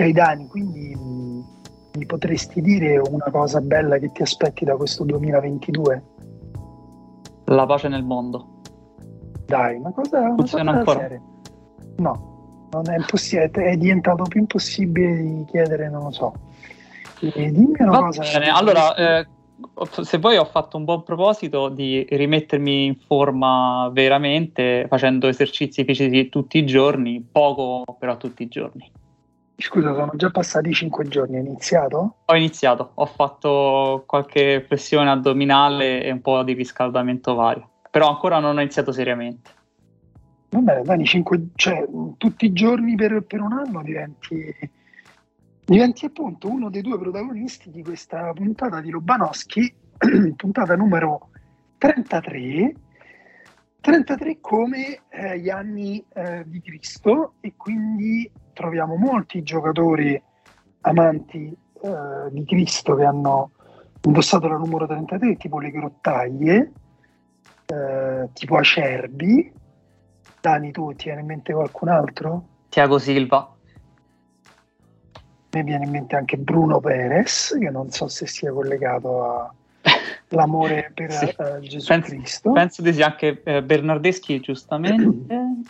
Ok Dani, quindi mh, mi potresti dire una cosa bella che ti aspetti da questo 2022? La pace nel mondo. Dai, una cosa, una Funziona cosa ancora? seria. No, non è impossibile, è diventato più impossibile di chiedere, non lo so. E dimmi una Va cosa. bene, allora, eh, se poi ho fatto un buon proposito di rimettermi in forma veramente facendo esercizi fisici tutti i giorni, poco però tutti i giorni. Scusa, sono già passati cinque giorni, hai iniziato? Ho iniziato, ho fatto qualche flessione addominale e un po' di riscaldamento vario, però ancora non ho iniziato seriamente. Va bene, Dani, cinque, cioè, tutti i giorni per, per un anno diventi, diventi appunto uno dei due protagonisti di questa puntata di Lobanowski, puntata numero 33, 33 come eh, gli anni eh, di Cristo e quindi troviamo molti giocatori amanti eh, di Cristo che hanno indossato la numero 33, tipo le grottaglie, eh, tipo Acerbi. Dani, tu ti viene in mente qualcun altro? Tiago Silva, me viene in mente anche Bruno Perez, che non so se sia collegato all'amore per Sì. eh, Gesù Penso- Cristo. penso di sì, anche eh, Bernardeschi giustamente.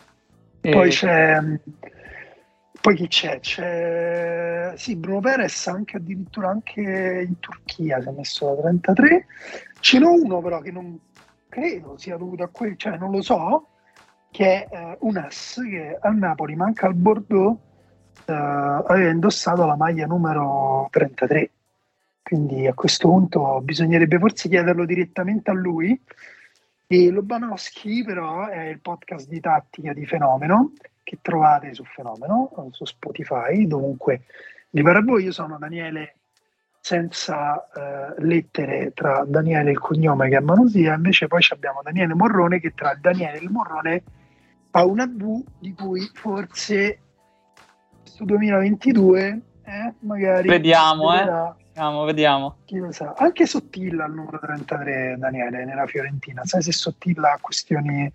E- Poi c'è. Poi chi c'è? C'è sì, Bruno Perez anche addirittura anche in Turchia si è messo la 33. Ce n'ho uno però che non credo sia dovuto a quel, cioè non lo so, che è eh, Unas che al Napoli manca al Bordeaux eh, aveva indossato la maglia numero 33. Quindi a questo punto bisognerebbe forse chiederlo direttamente a lui. E Lobanowski però è il podcast di tattica di Fenomeno che trovate su Fenomeno, su Spotify, dovunque vi pare a voi. Io sono Daniele senza eh, lettere tra Daniele e il cognome che è Manusia, invece poi ci abbiamo Daniele Morrone che tra Daniele e il Morrone ha una V di cui forse questo 2022 eh, magari Vediamo, eh. Vediamo, vediamo. chi lo sa. Anche Sottilla al numero 33 Daniele nella Fiorentina, sai se Sottilla ha questioni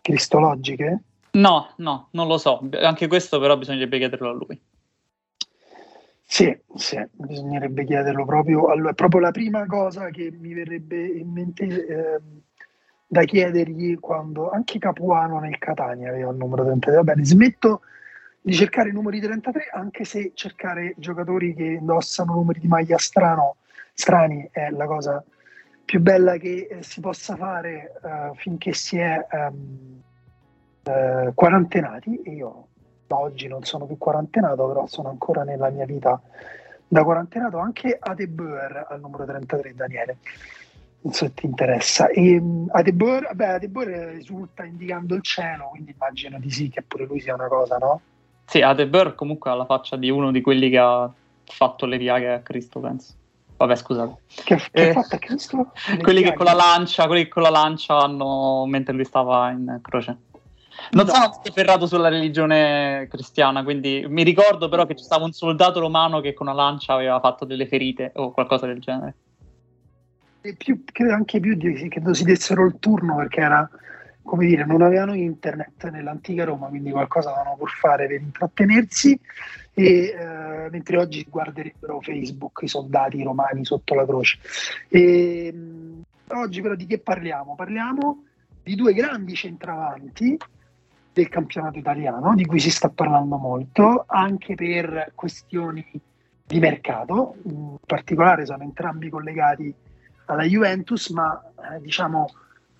cristologiche? No, no, non lo so. Anche questo però bisognerebbe chiederlo a lui. Sì, sì, bisognerebbe chiederlo proprio. Allora, è proprio la prima cosa che mi verrebbe in mente ehm, da chiedergli quando anche Capuano nel Catania aveva il numero 33. Va bene, smetto di cercare i numeri 33, anche se cercare giocatori che indossano numeri di maglia strano, strani è la cosa più bella che eh, si possa fare eh, finché si è ehm, eh, quarantenati. E io da oggi non sono più quarantenato, però sono ancora nella mia vita da quarantenato. Anche Adebeur al numero 33, Daniele. Non so se ti interessa. E, mh, Adebeur, vabbè, Adebeur risulta indicando il cielo, quindi immagino di sì che pure lui sia una cosa, no? Sì, Adeber comunque ha la faccia di uno di quelli che ha fatto le piaghe a Cristo, penso. Vabbè, scusate. Che, che Eh, fatto a Cristo? Le quelli che con la lancia, quelli che con la lancia hanno mentre lui stava in croce. Non No. sono stato ferrato sulla religione cristiana, quindi mi ricordo però che ci stava un soldato romano che con una lancia aveva fatto delle ferite o qualcosa del genere. E più, credo anche più di, credo si dessero il turno perché era come dire, non avevano internet nell'antica Roma, quindi qualcosa dovevano pur fare per intrattenersi. E eh, mentre oggi guarderebbero Facebook i soldati romani sotto la croce. E, mh, oggi, però, di che parliamo? Parliamo di due grandi centravanti del campionato italiano, di cui si sta parlando molto, anche per questioni di mercato. In particolare sono entrambi collegati alla Juventus, ma eh, diciamo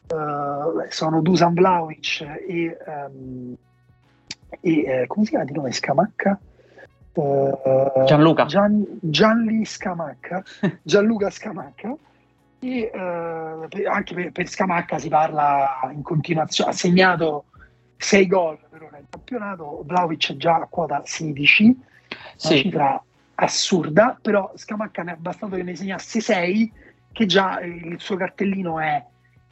eh, sono Dusan Vlaovic e, ehm, e eh, come si chiama di nome Scamacca? Eh, Gianluca. Gian- Gianli Scamacca, Gianluca Scamacca. E, per- anche per, per Scamacca si parla in continuazione, ha segnato 6 gol per ora in campionato, Vlaovic è già a quota 16, una Sì, cifra assurda, però Scamacca ne è bastato che ne segnasse 6 che già il suo cartellino è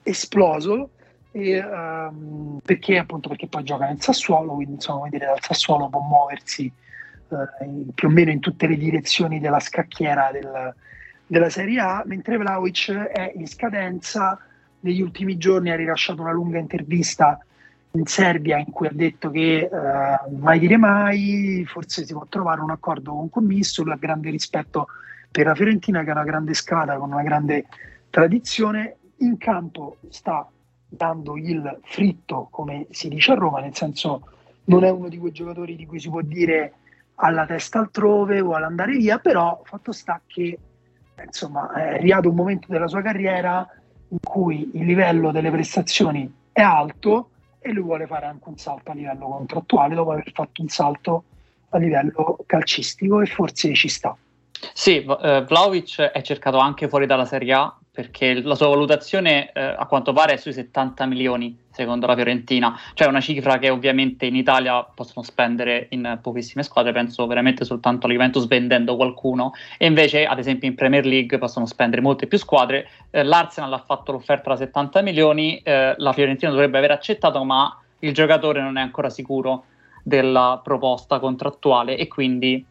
esploso e, ehm, perché appunto perché poi gioca nel Sassuolo, quindi insomma come dire dal Sassuolo può muoversi eh, più o meno in tutte le direzioni della scacchiera del- della Serie A, mentre Vlaovic è in scadenza, negli ultimi giorni ha rilasciato una lunga intervista in Serbia in cui ha detto che uh, mai dire mai, forse si può trovare un accordo con commisso, lui ha grande rispetto per la Fiorentina che è una grande scala con una grande tradizione, in campo sta dando il fritto, come si dice a Roma, nel senso non è uno di quei giocatori di cui si può dire alla testa altrove o all'andare via, però fatto sta che insomma è arrivato un momento della sua carriera in cui il livello delle prestazioni è alto e lui vuole fare anche un salto a livello contrattuale dopo aver fatto un salto a livello calcistico e forse ci sta. Sì, uh, Vlaovic è cercato anche fuori dalla Serie A perché la sua valutazione eh, a quanto pare è sui 70 milioni secondo la Fiorentina, cioè una cifra che ovviamente in Italia possono spendere in pochissime squadre, penso veramente soltanto alla Juventus vendendo qualcuno, e invece ad esempio in Premier League possono spendere molte più squadre, eh, l'Arsenal ha fatto l'offerta da 70 milioni, eh, la Fiorentina dovrebbe aver accettato, ma il giocatore non è ancora sicuro della proposta contrattuale e quindi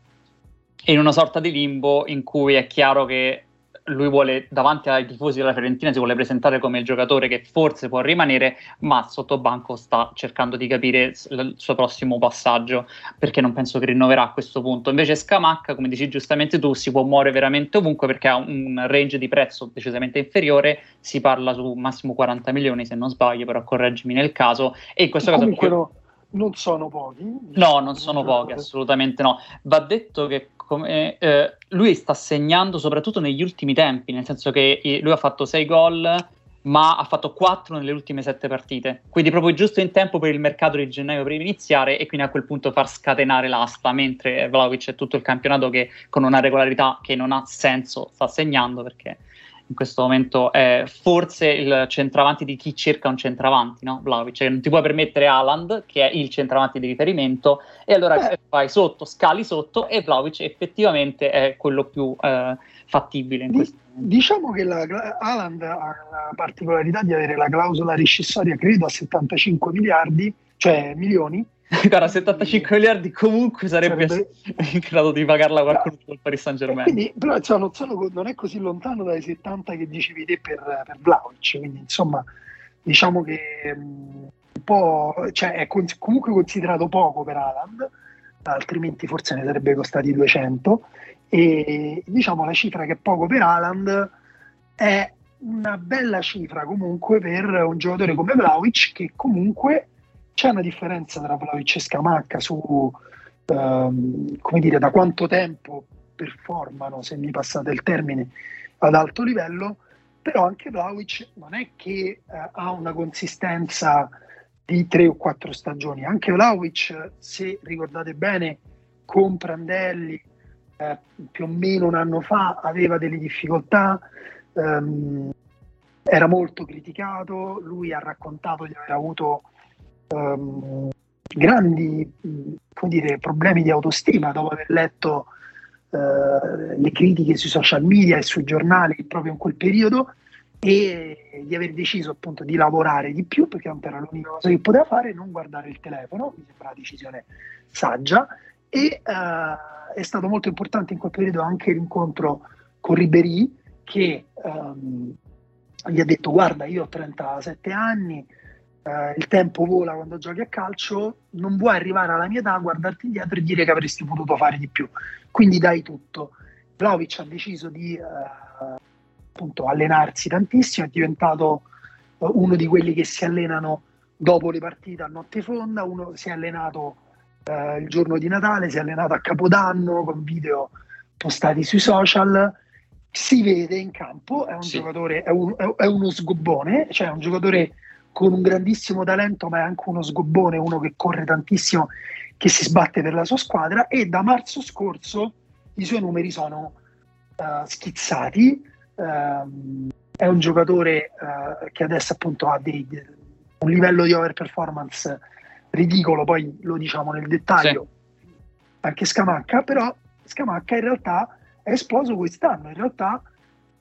è in una sorta di limbo in cui è chiaro che lui vuole davanti ai tifosi della Fiorentina si vuole presentare come il giocatore che forse può rimanere, ma sotto banco sta cercando di capire il suo prossimo passaggio, perché non penso che rinnoverà a questo punto. Invece Scamacca, come dici giustamente tu, si può muovere veramente ovunque perché ha un range di prezzo decisamente inferiore, si parla su massimo 40 milioni se non sbaglio, però correggimi nel caso e in questo caso Comunque no, non sono pochi. No, non sono pochi, assolutamente no. Va detto che come, eh, lui sta segnando soprattutto negli ultimi tempi, nel senso che lui ha fatto 6 gol, ma ha fatto 4 nelle ultime 7 partite. Quindi proprio giusto in tempo per il mercato di gennaio per iniziare e quindi a quel punto far scatenare l'asta, mentre Vlaovic è tutto il campionato che con una regolarità che non ha senso sta segnando perché in questo momento è forse il centravanti di chi cerca un centravanti, no? Vlaovic, cioè non ti puoi permettere Haaland, che è il centravanti di riferimento, e allora fai sotto, scali sotto, e Vlaovic effettivamente è quello più eh, fattibile in questo momento. Diciamo che la, Haaland ha la particolarità di avere la clausola riscissoria, credo, a 75 miliardi, cioè milioni, Guarda, 75 miliardi comunque sarebbe, sarebbe... in grado di pagarla qualcuno col Paris Saint Germain. Quindi, però insomma, non, sono, non, è così lontano dai 70 che dicevi te per, per Vlaovic, quindi insomma diciamo che um, un po', cioè, è con, comunque considerato poco per Haaland, altrimenti forse ne sarebbe costati 200 e diciamo la cifra che è poco per Haaland è una bella cifra comunque per un giocatore come Vlaovic che comunque c'è una differenza tra Vlaovic e Scamacca su ehm, come dire, da quanto tempo performano, se mi passate il termine, ad alto livello, però anche Vlaovic non è che eh, ha una consistenza di tre o quattro stagioni. Anche Vlaovic, se ricordate bene, con Prandelli eh, più o meno un anno fa aveva delle difficoltà, ehm, era molto criticato, lui ha raccontato di aver avuto um, grandi dire, problemi di autostima dopo aver letto uh, le critiche sui social media e sui giornali proprio in quel periodo e di aver deciso appunto di lavorare di più perché era l'unica cosa che poteva fare, non guardare il telefono, mi sembra una decisione saggia. E uh, è stato molto importante in quel periodo anche l'incontro con Ribéry che um, gli ha detto guarda io ho 37 anni, eh, il tempo vola quando giochi a calcio, non vuoi arrivare alla mia età, guardarti indietro e dire che avresti potuto fare di più. Quindi dai tutto. Vlaovic ha deciso di eh, appunto allenarsi tantissimo, è diventato eh, uno di quelli che si allenano dopo le partite a notte fonda, uno si è allenato eh, il giorno di Natale, si è allenato a Capodanno con video postati sui social, si vede in campo, è un sì. giocatore, è, un, è, uno sgobbone, cioè è un giocatore con un grandissimo talento, ma è anche uno sgobbone, uno che corre tantissimo, che si sbatte per la sua squadra. E da marzo scorso i suoi numeri sono uh, schizzati. Uh, è un giocatore uh, che adesso appunto ha dei, un livello di overperformance ridicolo, poi lo diciamo nel dettaglio, sì. anche Scamacca, però Scamacca in realtà è esploso quest'anno, in realtà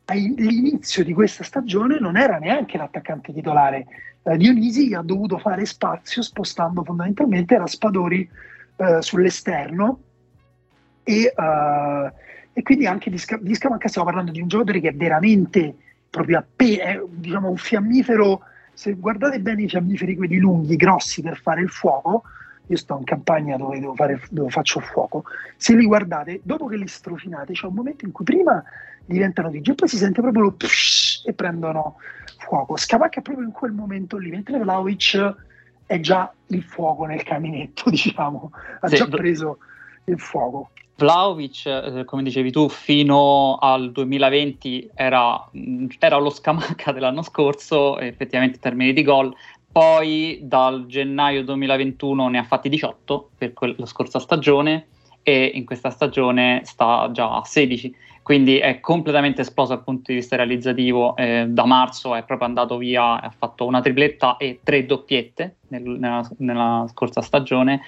all'inizio di questa stagione non era neanche l'attaccante titolare, eh, Dionisi ha dovuto fare spazio spostando fondamentalmente Raspadori eh, sull'esterno e, uh, e, quindi anche di, Sca- di Scamacca stiamo parlando di un giocatore che è veramente proprio appena, diciamo un fiammifero se guardate bene i fiammiferi, quelli lunghi, grossi per fare il fuoco, io sto in campagna dove, fare, dove, faccio il fuoco, se li guardate, dopo che li strofinate, c'è un momento in cui prima diventano grigi e poi si sente proprio lo psh, e prendono fuoco. Scamacca proprio in quel momento lì, mentre Vlaovic è già il fuoco nel caminetto, diciamo, ha sì, già preso il fuoco. Vlaovic, eh, come dicevi tu, fino al 2020 era, era lo Scamacca dell'anno scorso, effettivamente in termini di gol, poi dal gennaio 2021 ne ha fatti 18 per la scorsa stagione e in questa stagione sta già a 16, quindi è completamente esploso dal punto di vista realizzativo. Eh, da marzo è proprio andato via, ha fatto una tripletta e tre doppiette nel, nella, nella, scorsa stagione.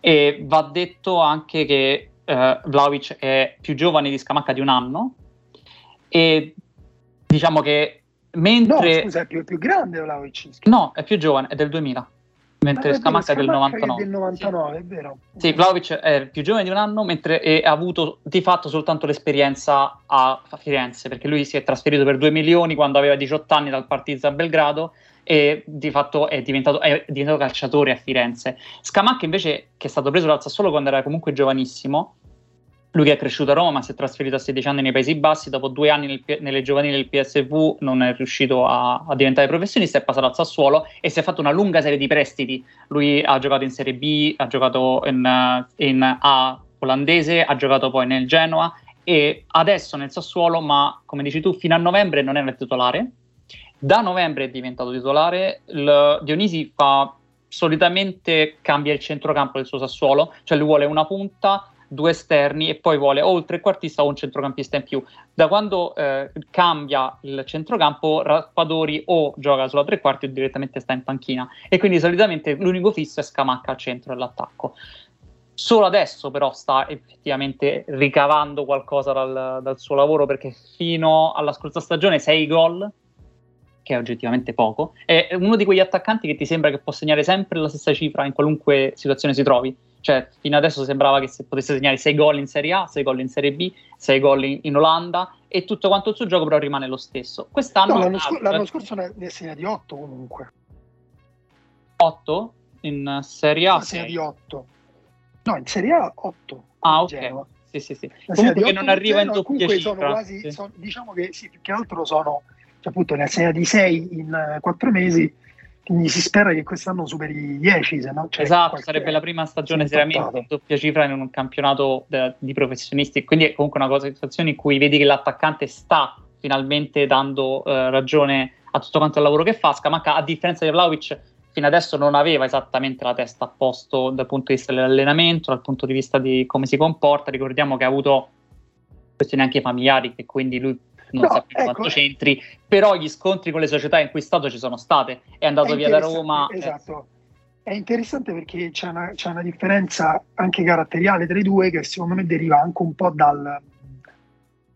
E va detto anche che eh, Vlaovic è più giovane di Scamacca di un anno e diciamo che Mentre... No, scusa, è più, più grande Vlaovic. No, è più giovane, è del 2000. Mentre Scamacca è del 99. È del 99, sì. è vero. Sì, Vlaovic è più giovane di un anno, mentre ha avuto di fatto soltanto l'esperienza a Firenze, perché lui si è trasferito per 2 milioni quando aveva 18 anni dal Partizan Belgrado e di fatto è diventato, è diventato calciatore a Firenze. Scamacca invece, che è stato preso dal Sassuolo quando era comunque giovanissimo, lui che è cresciuto a Roma, ma si è trasferito a 16 anni nei Paesi Bassi, dopo due anni nel, nelle giovanili del PSV non è riuscito a, a, diventare professionista, è passato al Sassuolo e si è fatto una lunga serie di prestiti. Lui ha giocato in Serie B, ha giocato in, in A olandese, ha giocato poi nel Genoa e adesso nel Sassuolo, ma come dici tu, fino a novembre non era titolare. Da novembre è diventato titolare. Il Dionisi fa solitamente cambia il centrocampo del suo Sassuolo, cioè lui vuole una punta due esterni e poi vuole o il trequartista o un centrocampista in più. Da quando eh, cambia il centrocampo, Raspadori o gioca sulla tre quarti o direttamente sta in panchina e quindi solitamente l'unico fisso è Scamacca al centro dell'attacco. Solo adesso però sta effettivamente ricavando qualcosa dal, dal suo lavoro perché fino alla scorsa stagione 6 gol, che è oggettivamente poco, è uno di quegli attaccanti che ti sembra che può segnare sempre la stessa cifra in qualunque situazione si trovi cioè, fino adesso sembrava che se potesse segnare 6 gol in Serie A, 6 gol in Serie B, 6 gol in, in, Olanda e tutto quanto il suo gioco però rimane lo stesso. Quest'anno... No, l'anno, sc- l'anno scorso ne, ne segna di 8 comunque. 8? In Serie A? Di 8. No, in Serie A 8. Ah, ok. Genova. Sì, sì, sì. Comunque che non arriva in doppia cifra. Sono quasi, sì. sono, diciamo che sì, più che altro sono, cioè appunto, ne segna di 6 in 4 uh, mesi quindi si spera che quest'anno superi i 10, se no c'è Esatto, sarebbe la prima stagione seriamente in doppia cifra in un campionato de- di professionisti, quindi è comunque una cosa, situazione in cui vedi che l'attaccante sta finalmente dando eh, ragione a tutto quanto il lavoro che fa. Scamacca, a differenza di Vlaovic, fino adesso non aveva esattamente la testa a posto dal punto di vista dell'allenamento, dal punto di vista di come si comporta. Ricordiamo che ha avuto questioni anche familiari, che quindi lui non no, sappiamo ecco, quanto c'entri, però gli scontri con le società in cui è stato ci sono state, è andato è via da Roma. Eh. Esatto. È interessante perché c'è una, c'è una, differenza anche caratteriale tra i due che secondo me deriva anche un po' dal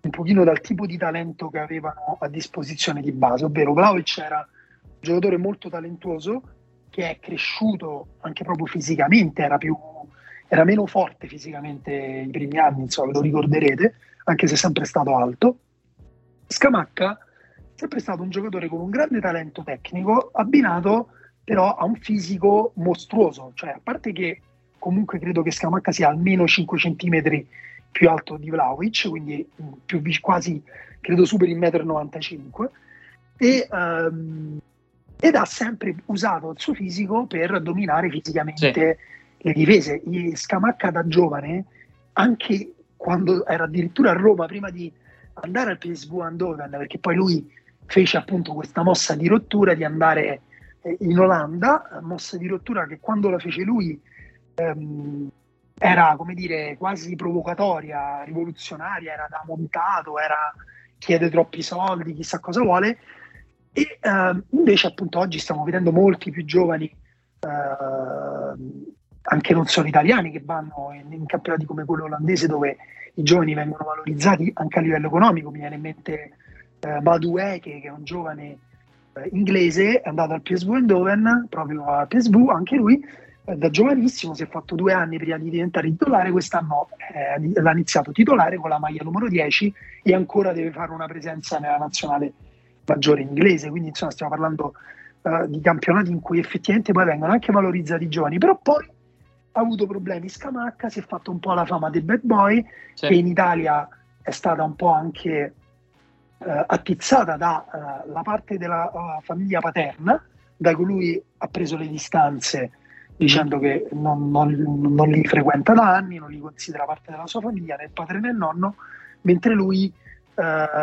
un pochino dal tipo di talento che avevano a disposizione di base, ovvero Vlaovic era un giocatore molto talentuoso che è cresciuto anche proprio fisicamente, era, più, era meno forte fisicamente i primi anni, insomma, lo ricorderete, anche se è sempre stato alto, Scamacca è sempre stato un giocatore con un grande talento tecnico, abbinato però a un fisico mostruoso, cioè a parte che comunque credo che Scamacca sia almeno 5 cm più alto di Vlaovic, quindi più, quasi credo superi il 1,95 m e, um, ed ha sempre usato il suo fisico per dominare fisicamente sì. le difese. E Scamacca da giovane, anche quando era addirittura a Roma prima di andare al PSV Eindhoven perché poi lui fece appunto questa mossa di rottura di andare eh, in Olanda, mossa di rottura che quando la fece lui ehm, era come dire quasi provocatoria, rivoluzionaria, era da montato, era chiede troppi soldi, chissà cosa vuole. E eh, invece appunto oggi stiamo vedendo molti più giovani, eh, anche non solo italiani, che vanno in, in campionati come quello olandese dove i giovani vengono valorizzati anche a livello economico. Mi viene in mente eh, Badue, che, che, è un giovane eh, inglese, è andato al PSV Eindhoven, proprio al PSV, anche lui eh, da giovanissimo si è fatto due anni prima di diventare titolare, quest'anno eh, l'ha iniziato titolare con la maglia numero 10 e ancora deve fare una presenza nella nazionale maggiore inglese, quindi insomma stiamo parlando uh, di campionati in cui effettivamente poi vengono anche valorizzati i giovani, però poi ha avuto problemi Scamacca, si è fatto un po' la fama del bad boy, sì. che in Italia è stata un po' anche uh, attizzata dalla uh, parte della uh, famiglia paterna, da cui lui ha preso le distanze dicendo che non, non, non, li frequenta da anni, non li considera parte della sua famiglia, né il padre né il nonno, mentre lui uh,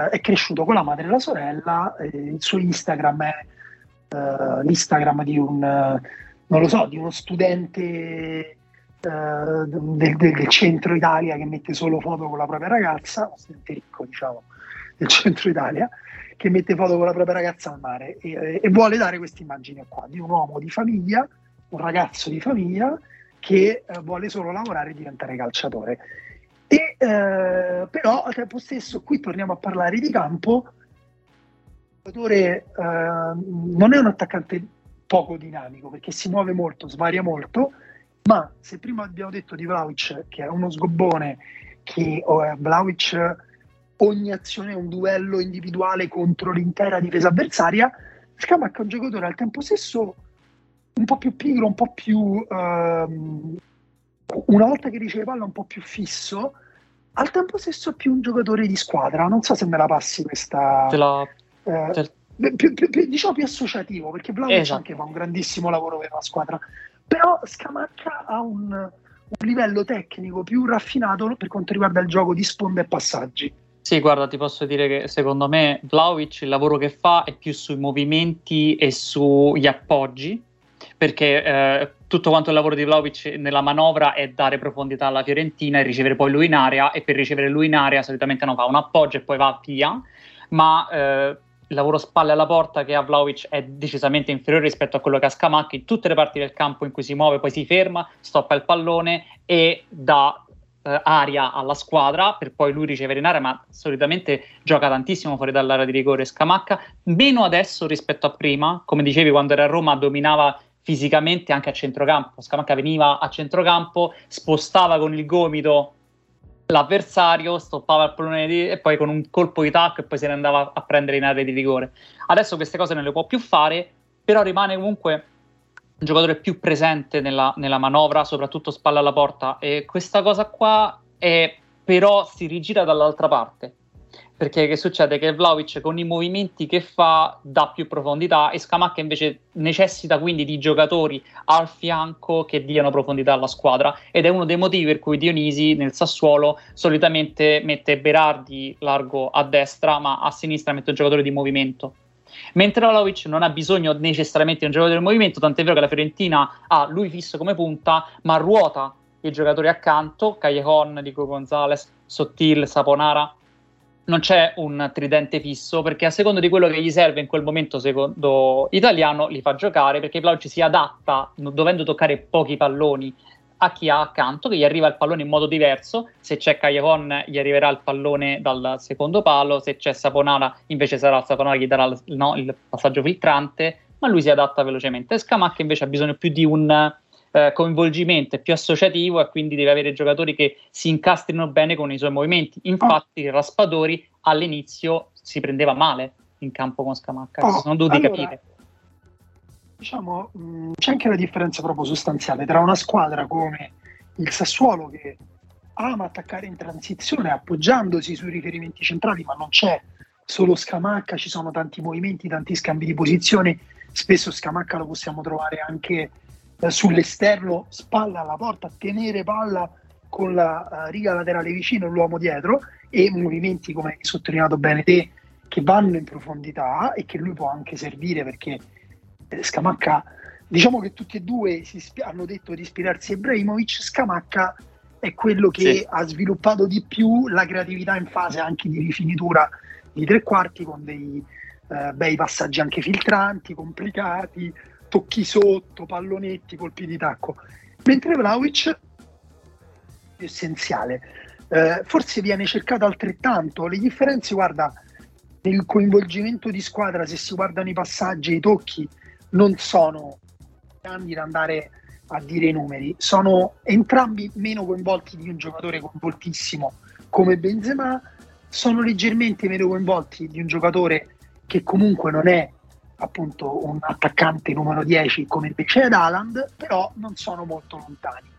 è cresciuto con la madre e la sorella, e il suo Instagram è uh, l'Instagram di un, non lo so, di uno studente uh, del, del, centro Italia che mette solo foto con la propria ragazza, studente ricco diciamo del centro Italia, che mette foto con la propria ragazza al mare e, e vuole dare questa immagine qua di un uomo di famiglia, un ragazzo di famiglia che eh, vuole solo lavorare e diventare calciatore. E, eh, però al tempo stesso, qui torniamo a parlare di campo, giocatore eh, non è un attaccante poco dinamico perché si muove molto, svaria molto, ma se prima abbiamo detto di Vlaovic che è uno sgobbone, che oh, Vlaovic ogni azione è un duello individuale contro l'intera difesa avversaria, Scamac è un giocatore al tempo stesso un po' più pigro, un po' più... Um, una volta che riceve palla un po' più fisso, al tempo stesso più un giocatore di squadra. Non so se me la passi questa. Ce l'ho. Eh, ce... Più, più, più, diciamo più associativo perché Vlaovic esatto. anche fa un grandissimo lavoro per la squadra però Scamacca ha un, un, livello tecnico più raffinato per quanto riguarda il gioco di sponde e passaggi sì, guarda, ti posso dire che secondo me Vlaovic il lavoro che fa è più sui movimenti e sugli appoggi perché eh, tutto quanto il lavoro di Vlaovic nella manovra è dare profondità alla Fiorentina e ricevere poi lui in area e per ricevere lui in area solitamente non fa un appoggio e poi va via, ma eh, il lavoro spalle alla porta che ha Vlaovic è decisamente inferiore rispetto a quello che ha Scamacca in tutte le parti del campo in cui si muove, poi si ferma, stoppa il pallone e dà eh, aria alla squadra per poi lui ricevere in area, ma solitamente gioca tantissimo fuori dall'area di rigore Scamacca, meno adesso rispetto a prima, come dicevi quando era a Roma dominava fisicamente anche a centrocampo. Scamacca veniva a centrocampo, spostava con il gomito l'avversario, stoppava il pallone di, e poi con un colpo di tacco e poi se ne andava a prendere in area di rigore. Adesso queste cose non le può più fare, però rimane comunque un giocatore più presente nella, nella manovra, soprattutto spalla alla porta e questa cosa qua è, però si rigira dall'altra parte perché che succede? Che Vlaovic con i movimenti che fa dà più profondità e Scamacca invece necessita quindi di giocatori al fianco che diano profondità alla squadra ed è uno dei motivi per cui Dionisi nel Sassuolo solitamente mette Berardi largo a destra ma a sinistra mette un giocatore di movimento. Mentre Vlaovic non ha bisogno necessariamente di un giocatore di movimento, tant'è vero che la Fiorentina ha lui fisso come punta ma ruota i giocatori accanto, Callejon, Dico Gonzalez, Sottil, Saponara non c'è un tridente fisso perché a seconda di quello che gli serve in quel momento secondo italiano li fa giocare perché Vlaovic si adatta dovendo toccare pochi palloni a chi ha accanto che gli arriva il pallone in modo diverso. Se c'è Cagliacon gli arriverà il pallone dal secondo palo. Se c'è Saponara invece sarà Saponara che gli darà no, il passaggio filtrante. Ma lui si adatta velocemente. Scamacca invece ha bisogno più di un eh, coinvolgimento, è più associativo e quindi deve avere giocatori che si incastrino bene con i suoi movimenti. Infatti, oh. Raspadori all'inizio si prendeva male in campo con Scamacca, oh, sono dovuti allora, capire. Diciamo, mh, c'è anche una differenza proprio sostanziale tra una squadra come il Sassuolo che ama attaccare in transizione appoggiandosi sui riferimenti centrali, ma non c'è solo Scamacca, ci sono tanti movimenti, tanti scambi di posizione. Spesso Scamacca lo possiamo trovare anche sull'esterno, spalla alla porta, tenere palla con la uh, riga laterale vicino l'uomo dietro e movimenti come hai sottolineato bene te che vanno in profondità e che lui può anche servire perché eh, Scamacca diciamo che tutti e due spi- hanno detto di ispirarsi a Ibrahimovic Scamacca è quello che sì. ha sviluppato di più la creatività in fase anche di rifinitura di tre quarti con dei uh, bei passaggi anche filtranti, complicati tocchi sotto, pallonetti, colpi di tacco. Mentre Vlaovic è essenziale. Eh, forse viene cercato altrettanto. Le differenze, guarda, nel coinvolgimento di squadra, se si guardano i passaggi e i tocchi, non sono grandi da andare a dire i numeri. Sono entrambi meno coinvolti di un giocatore coinvoltissimo come Benzema, sono leggermente meno coinvolti di un giocatore che comunque non è appunto un attaccante numero 10 come invece è Haaland, però non sono molto lontani.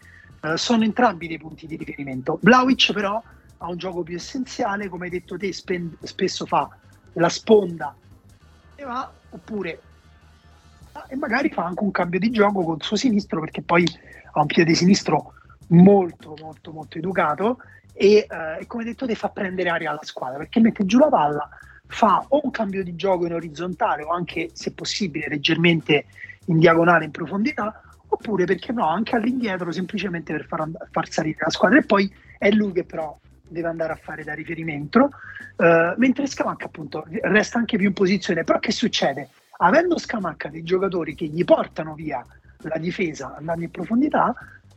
Uh, sono entrambi dei punti di riferimento. Vlaovic però ha un gioco più essenziale, come hai detto te, spend- spesso fa la sponda e va, oppure e magari fa anche un cambio di gioco col suo sinistro perché poi ha un piede sinistro molto molto molto educato e, eh, come detto te fa prendere aria alla squadra perché mette giù la palla fa o un cambio di gioco in orizzontale o anche se possibile leggermente in diagonale in profondità oppure perché no anche all'indietro semplicemente per far, far salire la squadra e poi è lui che però deve andare a fare da riferimento eh, mentre Scamacca appunto resta anche più in posizione però che succede? avendo Scamacca dei giocatori che gli portano via la difesa andando in profondità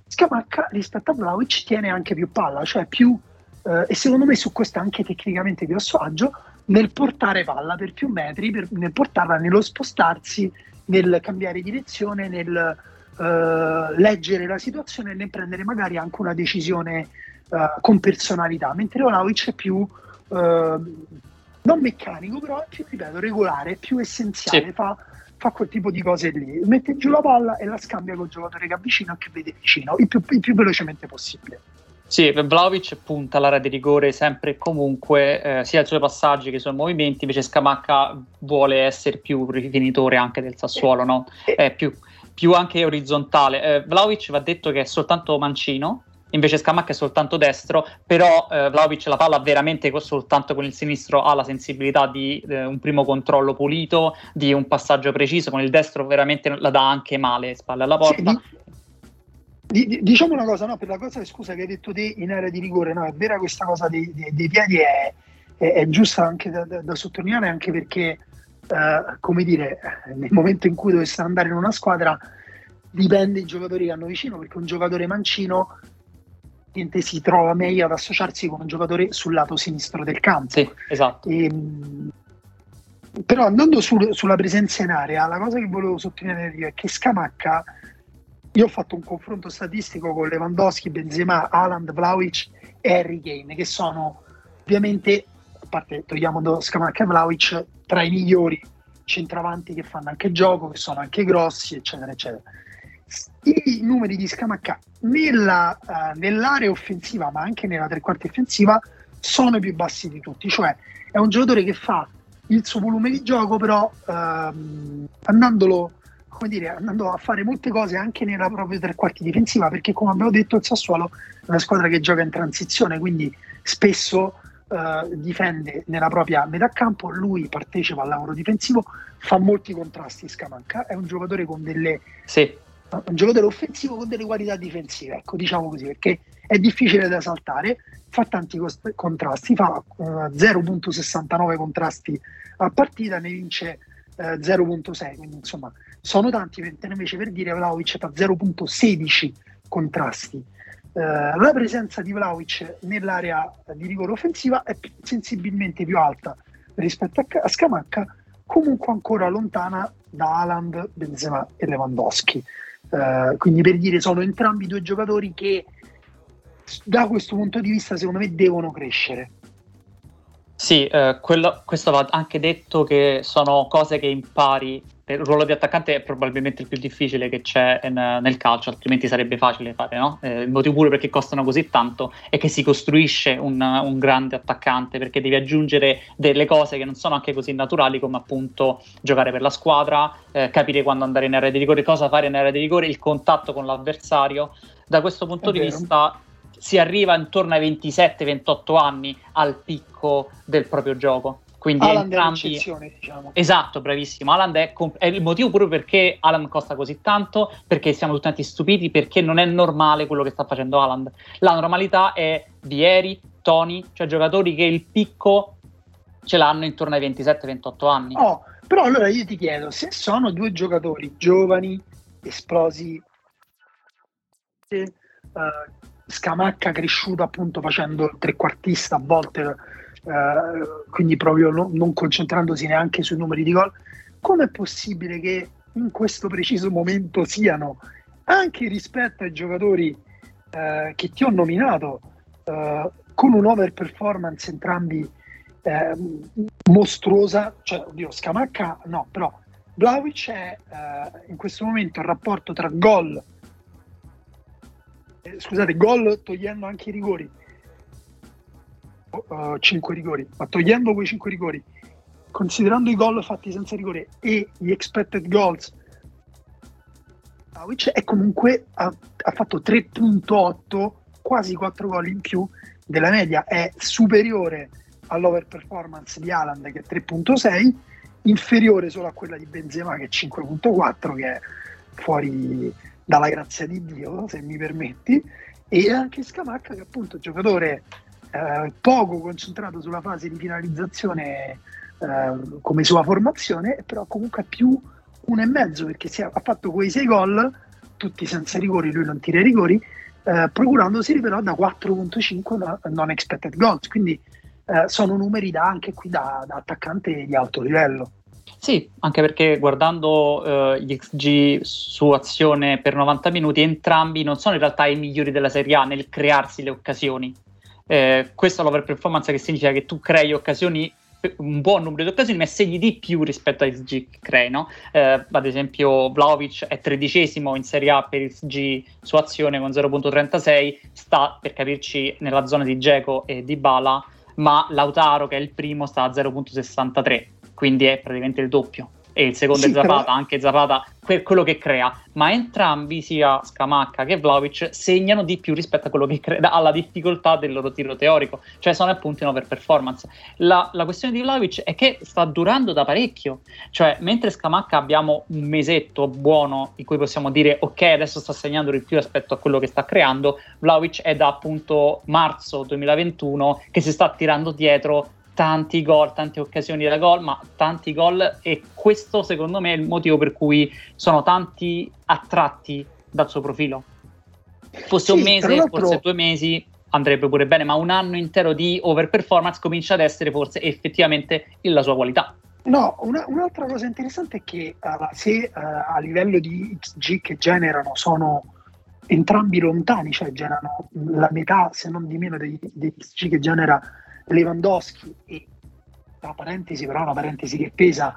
Scamacca rispetto a Vlaovic tiene anche più palla cioè più eh, e secondo me su questo anche tecnicamente più a suo agio nel portare palla per più metri, per, nel portarla nello spostarsi, nel cambiare direzione, nel uh, leggere la situazione e nel prendere magari anche una decisione uh, con personalità, mentre Olavic è più uh, non meccanico, però è più, ripeto, regolare, più essenziale, sì. fa, fa, quel tipo di cose lì, mette giù la palla e la scambia col giocatore che avvicina e che vede vicino, il più, il più velocemente possibile. Sì, Vlaovic punta all'area di rigore sempre e comunque, eh, sia ai suoi passaggi che ai suoi movimenti, invece Scamacca vuole essere più rifinitore anche del Sassuolo, no? È più, più anche orizzontale. Eh, Vlaovic va detto che è soltanto mancino, invece Scamacca è soltanto destro, però eh, Vlaovic la palla veramente soltanto con il sinistro ha la sensibilità di eh, un primo controllo pulito, di un passaggio preciso, con il destro veramente la dà anche male, spalle alla porta. Sì, diciamo una cosa, no, per la cosa scusa che hai detto te in area di rigore, no, è vera questa cosa dei, dei, dei piedi, è, è, è, giusta anche da, da, da sottolineare, anche perché, eh, come dire, nel momento in cui dovesse andare in una squadra, dipende i giocatori che hanno vicino, perché un giocatore mancino si trova meglio ad associarsi con un giocatore sul lato sinistro del campo. Sì, esatto. E, ehm, però andando sul, sulla presenza in area, la cosa che volevo sottolineare è che Scamacca io ho fatto un confronto statistico con Lewandowski, Benzema, Alan, Vlaovic e Harry Kane, che sono ovviamente, a parte togliamo Scamacca e Vlaovic, tra i migliori centravanti che fanno anche gioco, che sono anche grossi, eccetera, eccetera. I numeri di Scamacca nella, uh, nell'area offensiva, ma anche nella tre quarti offensiva, sono i più bassi di tutti, cioè è un giocatore che fa il suo volume di gioco, però uh, andandolo come dire, andando a fare molte cose anche nella propria tre quarti difensiva, perché come abbiamo detto il Sassuolo è una squadra che gioca in transizione, quindi spesso eh, difende nella propria metà campo, lui partecipa al lavoro difensivo, fa molti contrasti Scamanca, è un giocatore con delle... Sì. Un giocatore offensivo con delle qualità difensive, ecco, diciamo così, perché è difficile da saltare, fa tanti cost- contrasti, fa eh, 0.69 contrasti a partita, ne vince eh, 0.6, quindi insomma sono tanti, mentre invece per dire Vlaovic fa 0.16 contrasti. Eh, la presenza di Vlaovic nell'area di rigore offensiva è sensibilmente più alta rispetto a, a Scamacca, comunque ancora lontana da Haaland, Benzema e Lewandowski. Eh, quindi per dire sono entrambi due giocatori che da questo punto di vista secondo me devono crescere. Sì, eh, quello, questo va anche detto che sono cose che impari il ruolo di attaccante è probabilmente il più difficile che c'è in, nel calcio, altrimenti sarebbe facile fare, no? Eh, il motivo pure perché costano così tanto è che si costruisce un, un, grande attaccante, perché devi aggiungere delle cose che non sono anche così naturali come appunto giocare per la squadra, eh, capire quando andare in area di rigore, cosa fare in area di rigore, il contatto con l'avversario. Da questo punto è di vero. vista si arriva intorno ai 27-28 anni al picco del proprio gioco. Quindi Alan entrambi... diciamo. Esatto, bravissimo. Alan è, comp- è, il motivo proprio perché Alan costa così tanto, perché siamo tutti stupiti, perché non è normale quello che sta facendo Alan. La normalità è Vieri, Tony, cioè giocatori che il picco ce l'hanno intorno ai 27-28 anni. Oh, però allora io ti chiedo, se sono due giocatori giovani, esplosi, se, uh, Scamacca cresciuto appunto facendo il trequartista a volte eh, quindi proprio no, non concentrandosi neanche sui numeri di gol, com'è possibile che in questo preciso momento siano, anche rispetto ai giocatori eh, che ti ho nominato, eh, con un'over performance entrambi eh, mostruosa, cioè oddio, Scamacca no, però Vlaovic è uh, in questo momento il rapporto tra gol, eh, scusate, gol togliendo anche i rigori, uh, eh, 5 rigori, ma togliendo quei 5 rigori, considerando i gol fatti senza rigore e gli expected goals, Vlaovic è comunque ha, ha fatto 3.8, quasi 4 gol in più della media, è superiore all'over performance di Haaland che è 3.6 inferiore solo a quella di Benzema che è 5.4 che è fuori dalla grazia di Dio se mi permetti e anche Scamacca che è appunto giocatore eh, poco concentrato sulla fase di finalizzazione eh, come sua formazione però comunque più uno e mezzo perché è, ha fatto quei sei gol tutti senza rigori lui non tira i rigori eh, procurandosi però da 4.5 non expected goals quindi eh, sono numeri da, anche qui da, da, attaccante di alto livello. Sì, anche perché guardando eh, gli XG su azione per 90 minuti, entrambi non sono in realtà i migliori della Serie A nel crearsi le occasioni. Eh, questa è l'overperformance che significa che tu crei occasioni un buon numero di occasioni, ma segni di più rispetto a XG che crei. No? Eh, ad esempio, Vlaovic è tredicesimo in Serie A per XG su azione con 0.36, sta per capirci nella zona di Geco e di Bala ma Lautaro che è il primo sta a 0.63, quindi è praticamente il doppio. E il secondo sì, è Zapata, però... anche Zapata per quello che crea, ma entrambi, sia Scamacca che Vlaovic, segnano di più rispetto a quello che crea, alla difficoltà del loro tiro teorico, cioè sono appunto in over performance. La, la questione di Vlaovic è che sta durando da parecchio, cioè mentre Scamacca abbiamo un mesetto buono in cui possiamo dire ok, adesso sta segnando di più rispetto a quello che sta creando, Vlaovic è da appunto marzo 2021 che si sta tirando dietro tanti gol, tante occasioni da gol, ma tanti gol e questo secondo me è il motivo per cui sono tanti attratti dal suo profilo. Fosse sì, un mese, forse due mesi andrebbe pure bene, ma un anno intero di overperformance comincia ad essere forse effettivamente la sua qualità. No, una, un'altra cosa interessante è che uh, se uh, a livello di XG che generano sono entrambi lontani, cioè generano la metà se non di meno dei, dei XG che genera Lewandowski e tra parentesi però una parentesi che pesa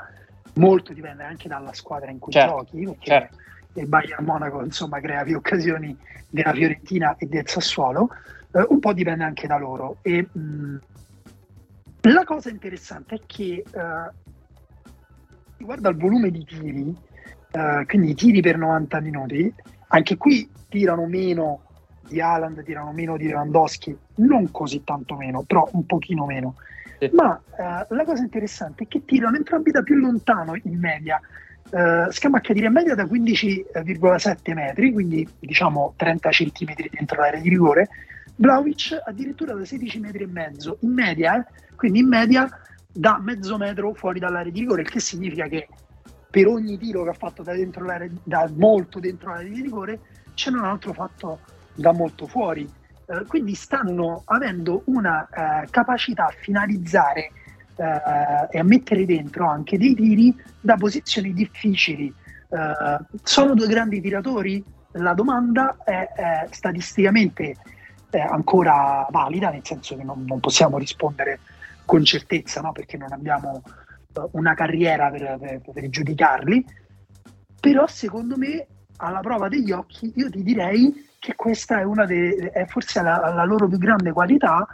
molto dipende anche dalla squadra in cui certo, giochi perché certo. il Bayern Monaco insomma crea più occasioni della Fiorentina e del Sassuolo eh, un po' dipende anche da loro e mh, la cosa interessante è che eh, riguardo al volume di tiri eh, quindi i tiri per 90 minuti anche qui tirano meno di Haaland tirano meno di Lewandowski, non così tanto meno, però un pochino meno. Sì. Ma eh, la cosa interessante è che tirano entrambi da più lontano in media. Eh, Scamacca tira in media da 15,7 metri, quindi diciamo 30 centimetri dentro l'area di rigore, Vlaovic addirittura da 16 metri e mezzo in media, eh? quindi in media da mezzo metro fuori dall'area di rigore, il che significa che per ogni tiro che ha fatto da, dentro da molto dentro l'area di rigore c'è un altro fatto da molto fuori. Eh, quindi stanno avendo una eh, capacità a finalizzare eh, e a mettere dentro anche dei tiri da posizioni difficili. Eh, sono due grandi tiratori? La domanda è, è statisticamente ancora valida, nel senso che non, non possiamo rispondere con certezza, no? perché non abbiamo eh, una carriera per, per, per giudicarli, però secondo me alla prova degli occhi io ti direi che questa è una delle, è forse la, la, loro più grande qualità.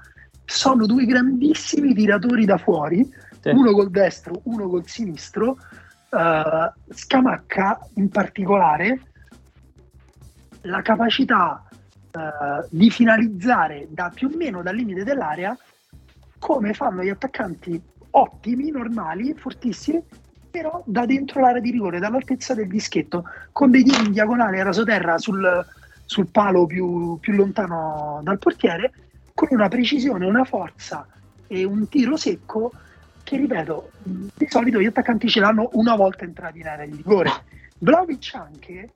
Sono due grandissimi tiratori da fuori, sì. uno col destro, uno col sinistro. Uh, Scamacca in particolare la capacità uh, di finalizzare da più o meno dal limite dell'area come fanno gli attaccanti ottimi, normali, fortissimi, però da dentro l'area di rigore, dall'altezza del dischetto, con dei tiri in diagonale a rasoterra sul, sul palo più, più lontano dal portiere, con una precisione, una forza e un tiro secco che, ripeto, di solito gli attaccanti ce l'hanno una volta entrati in area di rigore. Vlaovic anche,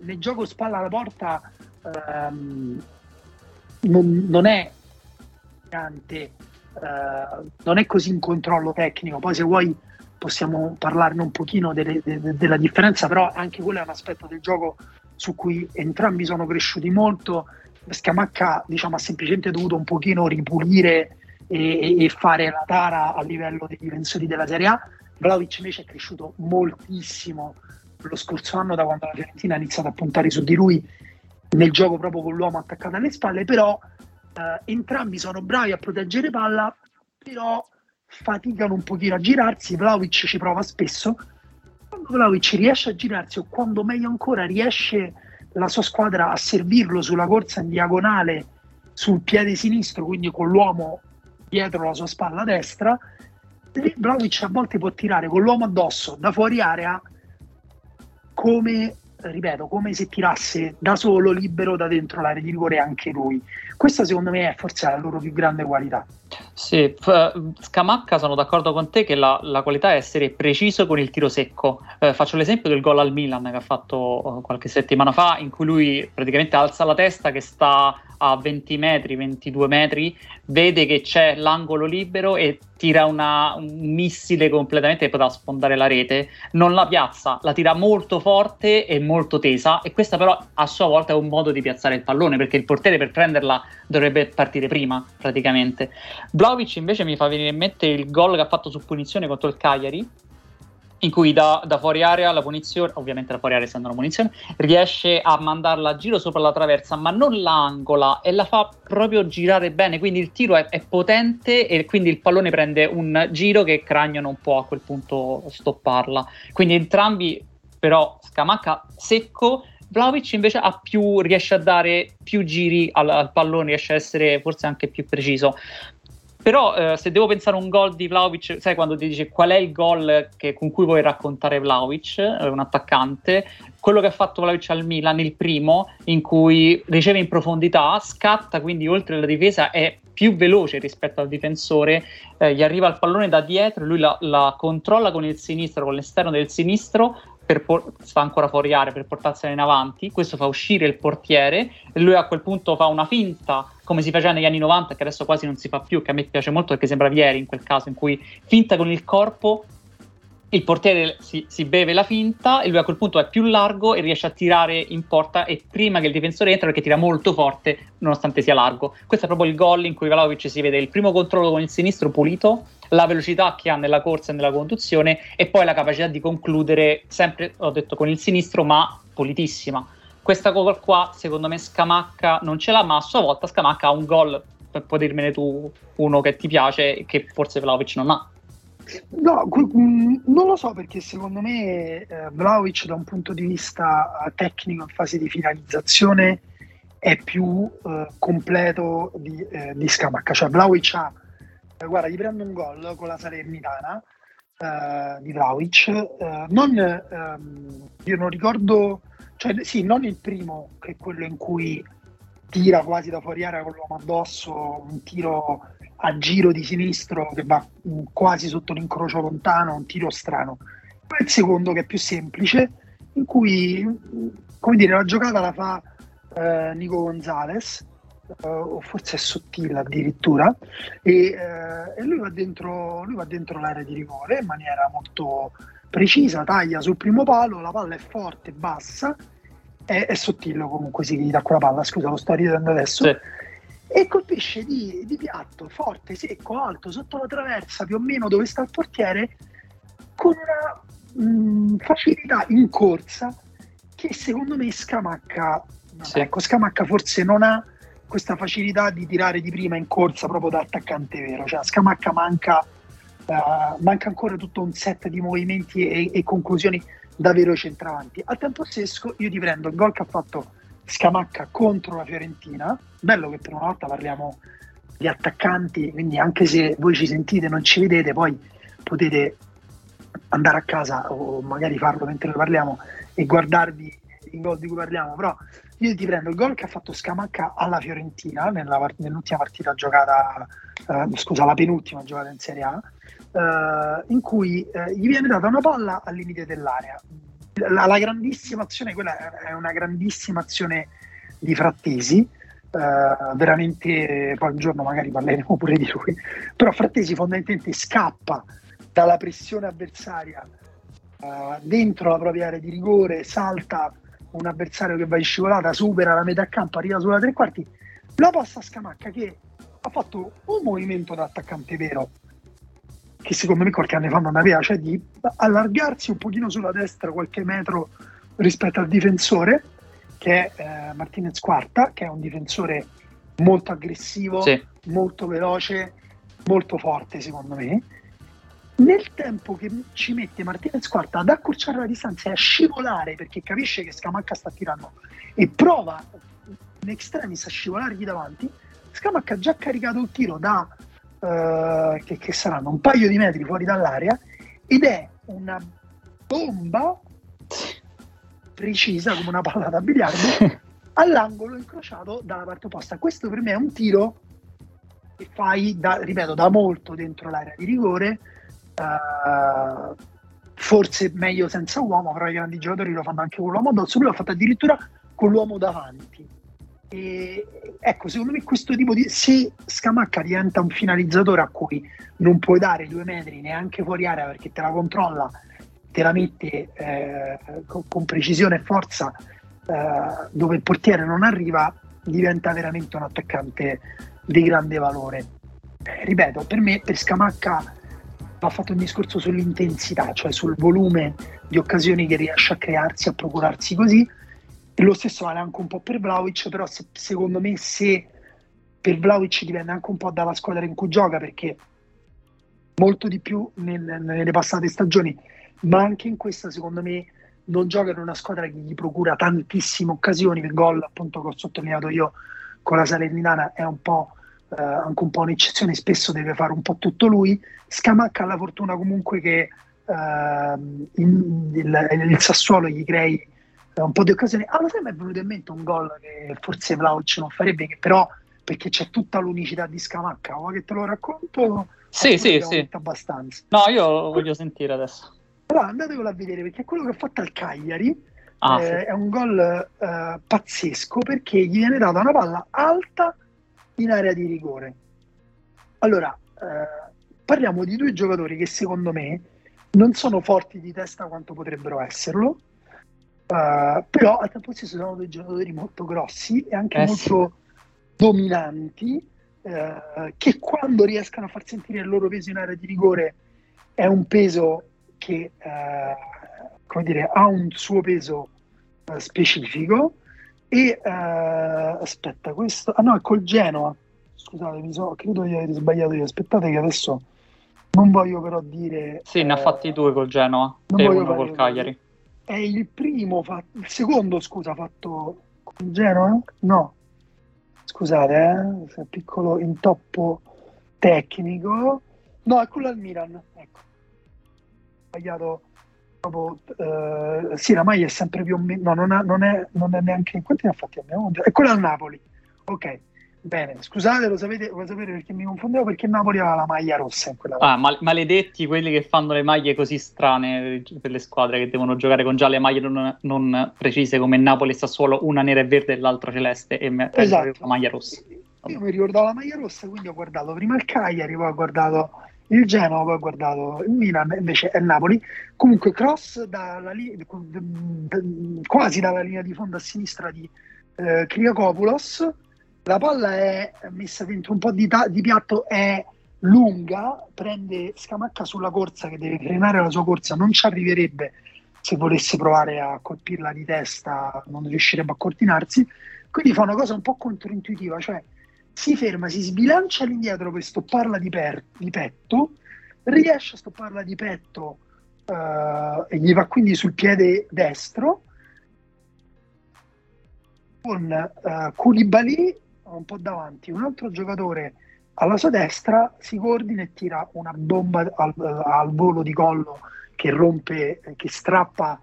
nel gioco spalla alla porta, ehm, non, non, è eh, non è così in controllo tecnico. Poi se vuoi possiamo parlarne un pochino delle, de, de, della differenza, però anche quello è un aspetto del gioco su cui entrambi sono cresciuti molto. Scamacca diciamo, ha semplicemente dovuto un pochino ripulire e, e, fare la tara a livello dei difensori della Serie A. Vlaovic invece è cresciuto moltissimo lo scorso anno da quando la Fiorentina ha iniziato a puntare su di lui nel gioco proprio con l'uomo attaccato alle spalle, però eh, entrambi sono bravi a proteggere palla, però faticano un pochino a girarsi, Vlaovic ci prova spesso, quando Vlaovic riesce a girarsi o quando meglio ancora riesce la sua squadra a servirlo sulla corsa in diagonale sul piede sinistro, quindi con l'uomo dietro la sua spalla destra, Vlaovic a volte può tirare con l'uomo addosso da fuori area come ripeto, come se tirasse da solo, libero da dentro l'area di rigore anche lui. Questa secondo me è forse la loro più grande qualità. Sì, f- Scamacca sono d'accordo con te che la, la, qualità è essere preciso con il tiro secco. Eh, faccio l'esempio del gol al Milan che ha fatto eh, qualche settimana fa, in cui lui praticamente alza la testa che sta a 20 metri, 22 metri, vede che c'è l'angolo libero e tira una, un missile completamente che potrà sfondare la rete, non la piazza, la tira molto forte e molto tesa e questa però a sua volta è un modo di piazzare il pallone perché il portiere per prenderla dovrebbe partire prima praticamente. Vlaovic invece mi fa venire in mente il gol che ha fatto su punizione contro il Cagliari in cui da, da, fuori area la punizione, ovviamente la fuori area essendo una punizione, riesce a mandarla a giro sopra la traversa, ma non l'angola e la fa proprio girare bene. Quindi il tiro è, è potente e quindi il pallone prende un giro che Cragno non può a quel punto stopparla. Quindi entrambi, però, Scamacca secco. Vlaovic invece più, riesce a dare più giri al, al pallone, riesce a essere forse anche più preciso. Però eh, se devo pensare a un gol di Vlaovic, sai quando ti dice qual è il gol che, con cui vuoi raccontare Vlaovic, eh, un attaccante, quello che ha fatto Vlaovic al Milan, il primo, in cui riceve in profondità, scatta quindi oltre la difesa, è più veloce rispetto al difensore, eh, gli arriva il pallone da dietro, lui la, la controlla con il sinistro, con l'esterno del sinistro, por- sta ancora fuori area per portarsela in avanti, questo fa uscire il portiere e lui a quel punto fa una finta come si faceva negli anni 90 che adesso quasi non si fa più, che a me piace molto perché sembra Vieri in quel caso in cui finta con il corpo il portiere si, si, beve la finta e lui a quel punto è più largo e riesce a tirare in porta e prima che il difensore entra perché tira molto forte nonostante sia largo. Questo è proprio il gol in cui Vlaovic si vede il primo controllo con il sinistro pulito, la velocità che ha nella corsa e nella conduzione e poi la capacità di concludere sempre, ho detto, con il sinistro ma pulitissima. Questa cosa qua secondo me Scamacca non ce l'ha ma a sua volta Scamacca ha un gol, puoi dirmene tu uno che ti piace che forse Vlaovic non ha. No, mm, non lo so perché secondo me eh, Vlaovic da un punto di vista eh, tecnico in fase di finalizzazione è più eh, completo di, eh, di Scamacca. Cioè Vlaovic ha, eh, guarda, gli prendo un gol con la Salernitana eh, di Vlaovic, eh, non, ehm, io non ricordo, cioè sì, non il primo che è quello in cui tira quasi da fuori area con l'uomo addosso, un tiro a giro di sinistro che va quasi sotto l'incrocio lontano, un tiro strano. Poi il secondo che è più semplice, in cui come dire, la giocata la fa eh, Nico Gonzalez, o forse è sottile addirittura, e, eh, e lui, va dentro, lui va dentro l'area di rigore in maniera molto precisa, taglia sul primo palo, la palla è forte, bassa, è, è sottile comunque si dà quella palla, scusa lo sto ridendo adesso. Sì e colpisce di, di, piatto forte, secco, alto, sotto la traversa, più o meno dove sta il portiere, con una mh, mm, facilità in corsa che secondo me Scamacca, sì. ecco, Scamacca forse non ha questa facilità di tirare di prima in corsa proprio da attaccante vero, cioè Scamacca manca, uh, manca ancora tutto un set di movimenti e, e conclusioni da vero centravanti. Al tempo stesso io ti prendo il gol che ha fatto Scamacca contro la Fiorentina. Bello che per una volta parliamo di attaccanti, quindi anche se voi ci sentite, non ci vedete, poi potete andare a casa o magari farlo mentre parliamo e guardarvi i gol di cui parliamo, però io ti prendo il gol che ha fatto Scamacca alla Fiorentina nella, nell'ultima partita giocata, eh, scusa, la penultima giocata in Serie A, eh, in cui eh, gli viene data una palla al limite dell'area. La, la, grandissima azione, quella è una grandissima azione di Frattesi, uh, veramente poi un giorno magari parleremo pure di lui, però Frattesi fondamentalmente scappa dalla pressione avversaria uh, dentro la propria area di rigore, salta un avversario che va in scivolata, supera la metà campo, arriva sulla tre quarti, la passa a Scamacca che ha fatto un movimento da attaccante vero che secondo me qualche anno fa non aveva, cioè di allargarsi un pochino sulla destra qualche metro rispetto al difensore, che è eh, Martinez Quarta, che è un difensore molto aggressivo, sì. molto veloce, molto forte secondo me. Nel tempo che ci mette Martinez Quarta ad accorciare la distanza e a scivolare perché capisce che Scamacca sta tirando e prova in extremis a scivolargli davanti, Scamacca ha già caricato il tiro da eh, che, che, saranno un paio di metri fuori dall'area ed è una bomba precisa come una palla da biliardo all'angolo incrociato dalla parte opposta. Questo per me è un tiro che fai, da, ripeto, da molto dentro l'area di rigore. Uh, forse meglio senza uomo, però i grandi giocatori lo fanno anche con l'uomo addosso. Lui l'ha fatto addirittura con l'uomo davanti. E, ecco, secondo me questo tipo di... Se Scamacca diventa un finalizzatore a cui non puoi dare due metri neanche fuori area perché te la controlla, te la mette eh, con, con, precisione e forza eh, dove il portiere non arriva, diventa veramente un attaccante di grande valore. Eh, ripeto, per me, per Scamacca va fatto un discorso sull'intensità, cioè sul volume di occasioni che riesce a crearsi, a procurarsi così. Lo stesso vale anche un po' per Vlaovic, però se, secondo me se per Vlaovic dipende anche un po' dalla squadra in cui gioca, perché molto di più nel, nelle passate stagioni, ma anche in questa secondo me non gioca in una squadra che gli procura tantissime occasioni, il gol appunto che ho sottolineato io con la Salernitana è un po' eh, anche un po' un'eccezione, spesso deve fare un po' tutto lui, Scamacca ha la fortuna comunque che eh, in, il, il Sassuolo gli crei un po' di occasioni. Ah, lo sai, mi è venuto in mente un gol che forse Vlaovic non farebbe, che però perché c'è tutta l'unicità di Scamacca. Vuoi che te lo racconto? Sì, sì, sì. Abbastanza. No, io lo voglio sentire adesso. Allora, andatevelo a vedere perché quello che ha fatto al Cagliari ah, eh, sì. è un gol eh, pazzesco perché gli viene data una palla alta in area di rigore. Allora, eh, parliamo di due giocatori che secondo me non sono forti di testa quanto potrebbero esserlo Uh, però al tempo stesso sono dei giocatori molto grossi e anche eh molto sì. dominanti uh, che quando riescano a far sentire il loro peso in area di rigore è un peso che come dire, ha un suo peso specifico e aspetta questo ah no è col Genoa scusate mi so, credo di aver sbagliato io aspettate che adesso non voglio però dire sì ne ha fatti due col Genoa e uno col Cagliari è il primo, fatto, il secondo scusa, fatto con Genoa? No, scusate, eh, piccolo intoppo tecnico. No, è quello al Milan, ecco. Sbagliato proprio, eh, sì, la maglia è sempre più o meno, no, non, ha, non, è, non è neanche, quanti ne ha fatti abbiamo? È quello al Napoli, ok. Bene, scusate, lo sapete, lo sapete perché mi confondevo perché Napoli aveva la maglia rossa in quella Ah, mal- maledetti quelli che fanno le maglie così strane per le squadre che devono giocare con già le maglie non, non precise come Napoli e Sassuolo, una nera e verde e l'altra celeste e me- esatto. la maglia rossa. Io mi ricordavo la maglia rossa, quindi ho guardato prima il Cagliari, poi ho guardato il Genoa, poi ho guardato il Milan, invece è Napoli. Comunque cross dalla li- quasi dalla linea di fondo a sinistra di eh, Kriakopoulos la palla è messa dentro un po' di, ta- di piatto, è lunga, prende Scamacca sulla corsa che deve frenare la sua corsa, non ci arriverebbe se volesse provare a colpirla di testa, non riuscirebbe a coordinarsi, quindi fa una cosa un po' controintuitiva, cioè si ferma, si sbilancia all'indietro per stopparla di, per- di petto, riesce a stopparla di petto uh, e gli va quindi sul piede destro, con uh, Koulibaly un po' davanti, un altro giocatore alla sua destra si coordina e tira una bomba al, al volo di collo che rompe, che strappa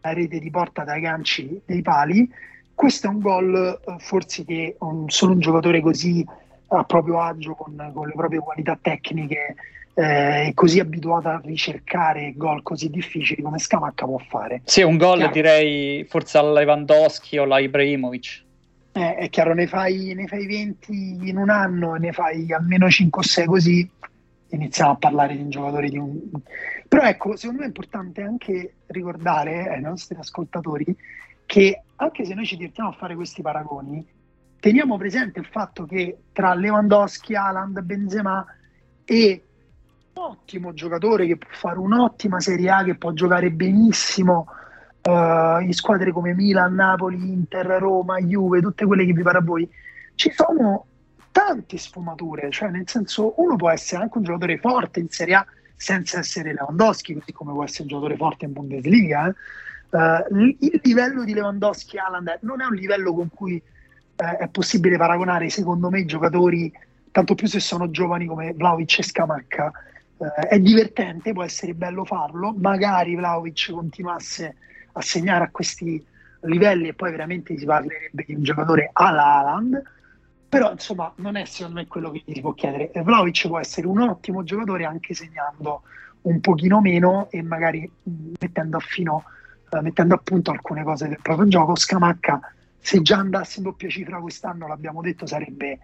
la rete di porta dai ganci dei pali. Questo è un gol eh, forse che un, solo un giocatore così a proprio agio con, con le proprie qualità tecniche eh, così abituato a ricercare gol così difficili come Scamacca può fare. Sì, un gol direi forse alla Lewandowski o alla Ibrahimovic. Eh, è chiaro, ne fai, ne fai 20 in un anno e ne fai almeno 5 o 6 così, iniziamo a parlare di un giocatore di un... Però ecco, secondo me è importante anche ricordare ai nostri ascoltatori che anche se noi ci divertiamo a fare questi paragoni, teniamo presente il fatto che tra Lewandowski, Haaland, Benzema e ottimo giocatore che può fare un'ottima Serie A, che può giocare benissimo uh, in squadre come Milan, Napoli, Inter, Roma, Juve, tutte quelle che vi pare a voi. Ci sono tante sfumature, cioè nel senso uno può essere anche un giocatore forte in Serie A senza essere Lewandowski, così come può essere un giocatore forte in Bundesliga. Eh. Uh, il livello di Lewandowski Haaland non è un livello con cui uh, è possibile paragonare, secondo me, giocatori, tanto più se sono giovani come Vlaovic e Scamacca. Uh, è divertente, può essere bello farlo. Magari Vlaovic continuasse a segnare a questi livelli e poi veramente si parlerebbe di un giocatore alla Haaland però insomma non è secondo me quello che si può chiedere. Vlaovic può essere un ottimo giocatore anche segnando un pochino meno e magari mettendo a, fino, uh, mettendo a punto alcune cose del proprio gioco. Scamacca, se già andasse in doppia cifra quest'anno, l'abbiamo detto, sarebbe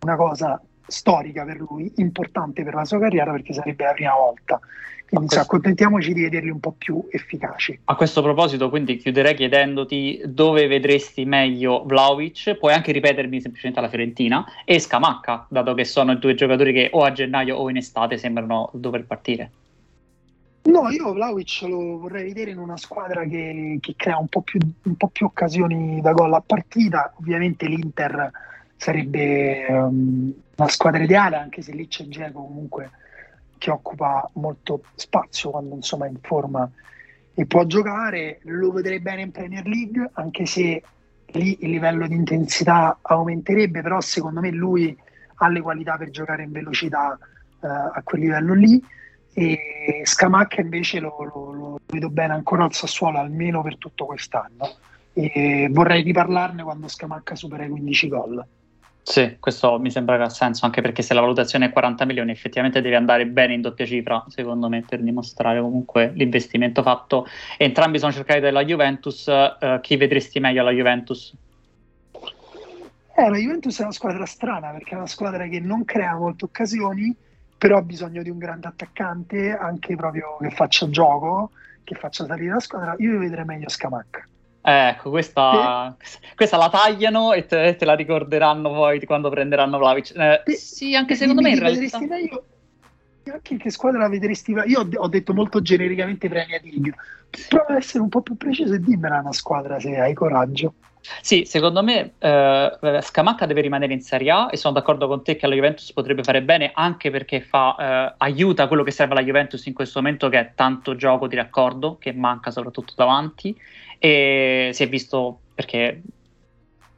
una cosa storica per lui, importante per la sua carriera perché sarebbe la prima volta. Quindi questo... accontentiamoci di vederli un po' più efficaci. A questo proposito, quindi chiuderei chiedendoti dove vedresti meglio Vlaovic, puoi anche ripetermi semplicemente alla Fiorentina, e Scamacca, dato che sono i due giocatori che o a gennaio o in estate sembrano dover partire. No, io Vlaovic lo vorrei vedere in una squadra che, che crea un po, più, un po' più occasioni da gol a partita. Ovviamente l'Inter sarebbe um, una squadra ideale, anche se lì c'è Geco comunque che occupa molto spazio quando insomma è in forma e può giocare. Lo vedrei bene in Premier League, anche se lì il livello di intensità aumenterebbe, però secondo me lui ha le qualità per giocare in velocità uh, a quel livello lì. E Scamacca invece lo, lo, lo vedo bene ancora al Sassuolo, almeno per tutto quest'anno. E vorrei riparlarne quando Scamacca supera i 15 gol. Sì, questo mi sembra che ha senso, anche perché se la valutazione è 40 milioni, effettivamente deve andare bene in doppia cifra, secondo me, per dimostrare comunque l'investimento fatto. Entrambi sono cercati dalla Juventus. Uh, chi vedresti meglio alla Juventus? Eh, la Juventus è una squadra strana perché è una squadra che non crea molte occasioni, però ha bisogno di un grande attaccante, anche proprio che faccia gioco, che faccia salire la squadra. Io vedrei meglio Scamacca. Ecco, questa, questa, la tagliano e te, te, la ricorderanno poi quando prenderanno Vlavic. Eh, sì, anche secondo me in realtà... Meglio, anche in che squadra la vedresti? Io ho, ho detto molto genericamente Premier League. Prova ad essere un po' più preciso e dimmela una squadra se hai coraggio. Sì, secondo me eh, Scamacca deve rimanere in Serie A e sono d'accordo con te che la Juventus potrebbe fare bene anche perché fa, eh, aiuta quello che serve alla Juventus in questo momento che è tanto gioco di raccordo che manca soprattutto davanti. E si è visto perché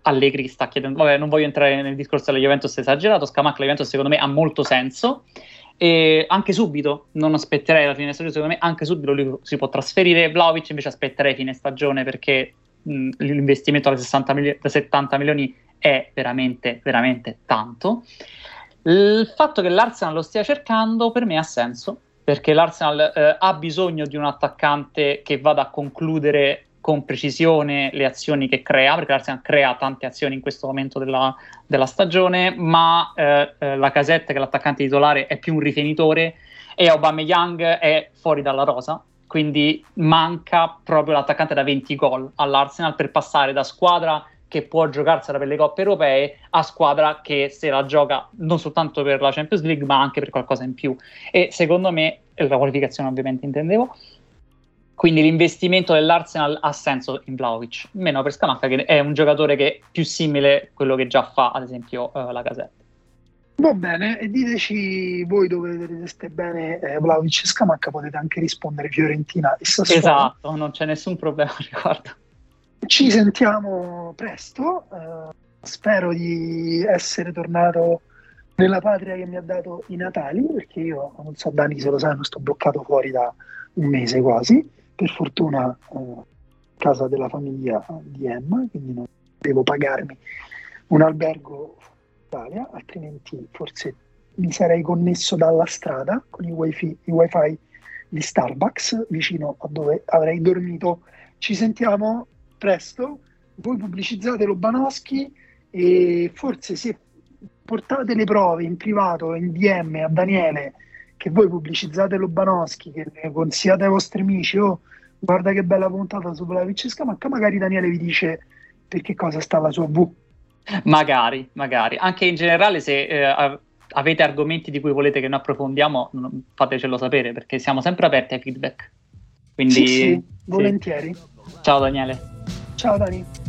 Allegri sta chiedendo, vabbè non voglio entrare nel discorso della Juventus esagerato, Scamacca la Juventus secondo me ha molto senso. E anche subito, non aspetterei la fine stagione, secondo me anche subito lui si può trasferire, Vlaovic invece aspetterei fine stagione perché l'investimento da, 60 mili- da 70 milioni è veramente, veramente tanto. Il fatto che l'Arsenal lo stia cercando per me ha senso, perché l'Arsenal eh, ha bisogno di un attaccante che vada a concludere con precisione le azioni che crea, perché l'Arsenal crea tante azioni in questo momento della, della stagione, ma eh, eh, la casetta, che è l'attaccante titolare, è più un rifinitore e Aubameyang è fuori dalla rosa, quindi manca proprio l'attaccante da 20 gol all'Arsenal per passare da squadra che può giocarsela per le coppe europee a squadra che se la gioca non soltanto per la Champions League ma anche per qualcosa in più e secondo me la qualificazione ovviamente intendevo quindi l'investimento dell'Arsenal ha senso in Vlaovic, meno per Scamacca che è un giocatore che è più simile a quello che già fa ad esempio uh, la Gazzetta. Va bene, e diteci voi dove vedreste bene eh, Vlaovic e Scamacca, potete anche rispondere Fiorentina e Sassuolo. Esatto, non c'è nessun problema riguardo. Ci sentiamo presto, uh, spero di essere tornato nella patria che mi ha dato i Natali, perché io, non so Dani se lo sanno, sto bloccato fuori da un mese quasi per fortuna eh, casa della famiglia di Emma, quindi non devo pagarmi un albergo Italia, altrimenti forse mi sarei connesso dalla strada con i wifi, i wifi di Starbucks vicino a dove avrei dormito. Ci sentiamo presto, voi pubblicizzate Lobanowski e forse se portate le prove in privato, in DM a Daniele che voi pubblicizzate Lobanowski, che ne consigliate ai vostri amici, oh, guarda che bella puntata su Vlaovic e Scamacca, magari Daniele vi dice per che cosa sta la sua V. Magari, magari. Anche in generale se... Eh, avete argomenti di cui volete che noi approfondiamo, fatecelo sapere perché siamo sempre aperti ai feedback. Quindi, sì, sì, volentieri. Sì. Ciao Daniele. Ciao Dani.